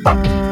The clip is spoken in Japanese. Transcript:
った。